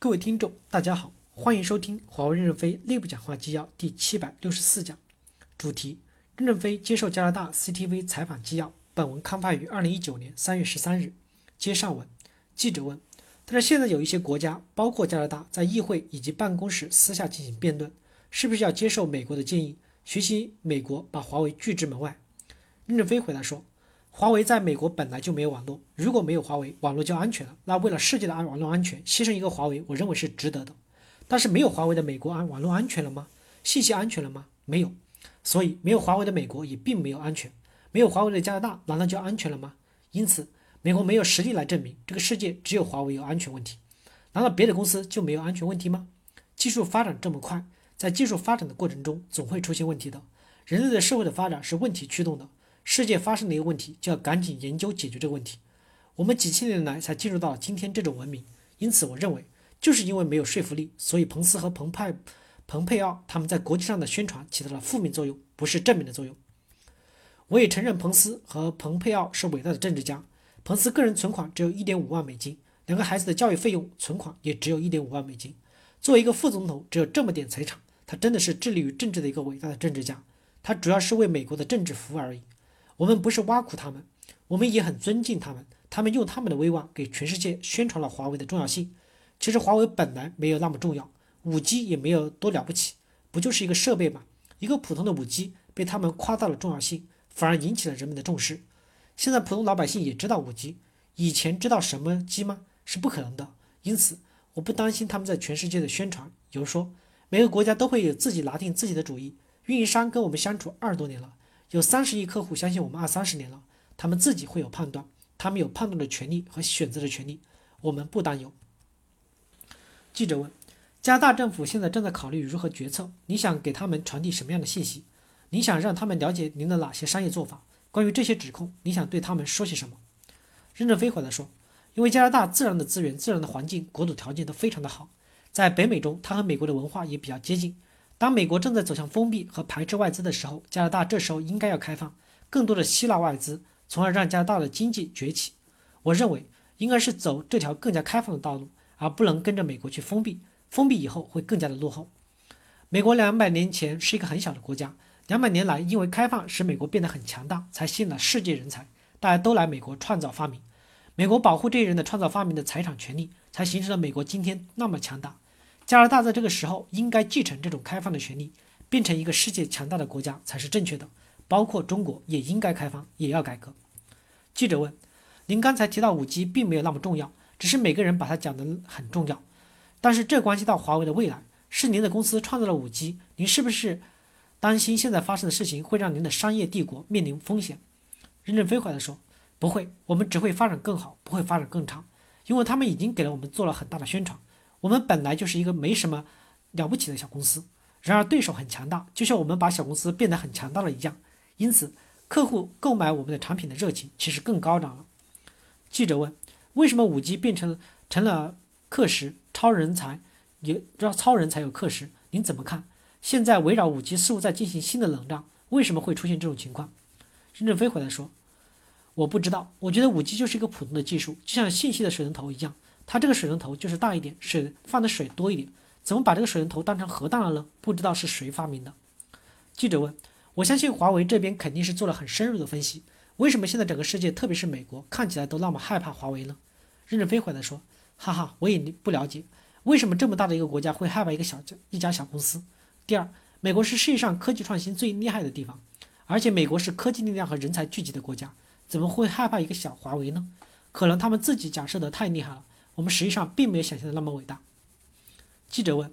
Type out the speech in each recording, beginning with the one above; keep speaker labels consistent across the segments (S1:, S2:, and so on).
S1: 各位听众，大家好，欢迎收听华为任正非内部讲话纪要第七百六十四讲，主题：任正非接受加拿大 CTV 采访纪要。本文刊发于二零一九年三月十三日。接上文，记者问：但是现在有一些国家，包括加拿大，在议会以及办公室私下进行辩论，是不是要接受美国的建议，学习美国把华为拒之门外？任正非回答说。华为在美国本来就没有网络，如果没有华为，网络就安全了。那为了世界的安网络安全，牺牲一个华为，我认为是值得的。但是没有华为的美国安网络安全了吗？信息安全了吗？没有。所以没有华为的美国也并没有安全。没有华为的加拿大难道就安全了吗？因此，美国没有实力来证明这个世界只有华为有安全问题。难道别的公司就没有安全问题吗？技术发展这么快，在技术发展的过程中总会出现问题的。人类的社会的发展是问题驱动的。世界发生的一个问题，就要赶紧研究解决这个问题。我们几千年来才进入到今天这种文明，因此我认为，就是因为没有说服力，所以彭斯和彭派、彭佩奥他们在国际上的宣传起到了负面作用，不是正面的作用。我也承认彭斯和彭佩奥是伟大的政治家。彭斯个人存款只有一点五万美金，两个孩子的教育费用存款也只有一点五万美金。作为一个副总统，只有这么点财产，他真的是致力于政治的一个伟大的政治家。他主要是为美国的政治服务而已。我们不是挖苦他们，我们也很尊敬他们。他们用他们的威望给全世界宣传了华为的重要性。其实华为本来没有那么重要，五 G 也没有多了不起，不就是一个设备吗？一个普通的五 G 被他们夸大了重要性，反而引起了人们的重视。现在普通老百姓也知道五 G，以前知道什么机吗？是不可能的。因此，我不担心他们在全世界的宣传。比如说，每个国家都会有自己拿定自己的主意。运营商跟我们相处二十多年了。有三十亿客户相信我们二三十年了，他们自己会有判断，他们有判断的权利和选择的权利，我们不担忧。记者问：加拿大政府现在正在考虑如何决策，你想给他们传递什么样的信息？你想让他们了解您的哪些商业做法？关于这些指控，你想对他们说些什么？任正非回答说：因为加拿大自然的资源、自然的环境、国土条件都非常的好，在北美中，它和美国的文化也比较接近。当美国正在走向封闭和排斥外资的时候，加拿大这时候应该要开放，更多的吸纳外资，从而让加拿大的经济崛起。我认为应该是走这条更加开放的道路，而不能跟着美国去封闭。封闭以后会更加的落后。美国两百年前是一个很小的国家，两百年来因为开放使美国变得很强大，才吸引了世界人才，大家都来美国创造发明。美国保护这些人的创造发明的财产权利，才形成了美国今天那么强大。加拿大在这个时候应该继承这种开放的权利，变成一个世界强大的国家才是正确的。包括中国也应该开放，也要改革。记者问：“您刚才提到五 G 并没有那么重要，只是每个人把它讲得很重要，但是这关系到华为的未来，是您的公司创造了五 G，您是不是担心现在发生的事情会让您的商业帝国面临风险？”任正非回答说：“不会，我们只会发展更好，不会发展更差，因为他们已经给了我们做了很大的宣传。”我们本来就是一个没什么了不起的小公司，然而对手很强大，就像我们把小公司变得很强大了一样。因此，客户购买我们的产品的热情其实更高涨了。记者问：为什么五 G 变成成了课时？超人才有让超人才有课时？您怎么看？现在围绕五 G 似乎在进行新的冷战，为什么会出现这种情况？任正非回来说：我不知道，我觉得五 G 就是一个普通的技术，就像信息的水龙头一样。它这个水龙头就是大一点，水放的水多一点，怎么把这个水龙头当成核弹了呢？不知道是谁发明的。记者问：“我相信华为这边肯定是做了很深入的分析，为什么现在整个世界，特别是美国，看起来都那么害怕华为呢？”任正非回答说：“哈哈，我也不了解，为什么这么大的一个国家会害怕一个小一家小公司？第二，美国是世界上科技创新最厉害的地方，而且美国是科技力量和人才聚集的国家，怎么会害怕一个小华为呢？可能他们自己假设的太厉害了。”我们实际上并没有想象的那么伟大。记者问：“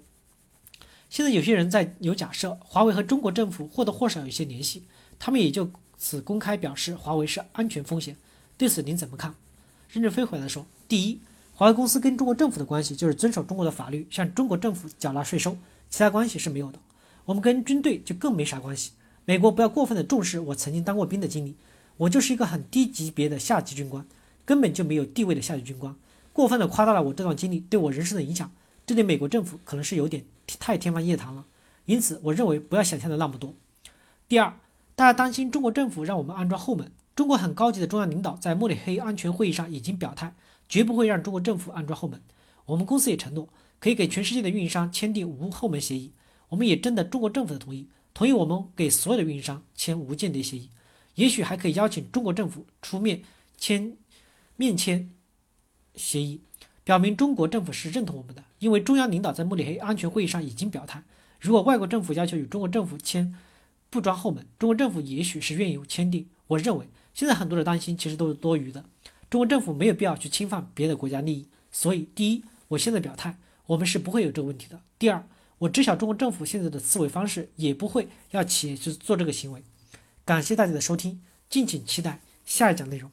S1: 现在有些人在有假设，华为和中国政府或多或少有一些联系，他们也就此公开表示华为是安全风险，对此您怎么看？”任正非回答说：“第一，华为公司跟中国政府的关系就是遵守中国的法律，向中国政府缴纳税收，其他关系是没有的。我们跟军队就更没啥关系。美国不要过分的重视我曾经当过兵的经历，我就是一个很低级别的下级军官，根本就没有地位的下级军官。”过分的夸大了我这段经历对我人生的影响，这对美国政府可能是有点太天方夜谭了。因此，我认为不要想象的那么多。第二，大家担心中国政府让我们安装后门。中国很高级的中央领导在慕尼黑安全会议上已经表态，绝不会让中国政府安装后门。我们公司也承诺，可以给全世界的运营商签订无后门协议。我们也征得中国政府的同意，同意我们给所有的运营商签无间谍协议。也许还可以邀请中国政府出面签面签协议，表明中国政府是认同我们的。因为中央领导在慕尼黑安全会议上已经表态，如果外国政府要求与中国政府签不装后门，中国政府也许是愿意签订。我认为现在很多的担心其实都是多余的，中国政府没有必要去侵犯别的国家利益。所以，第一，我现在表态，我们是不会有这个问题的。第二，我知晓中国政府现在的思维方式，也不会要企业去做这个行为。感谢大家的收听，敬请期待下一讲内容。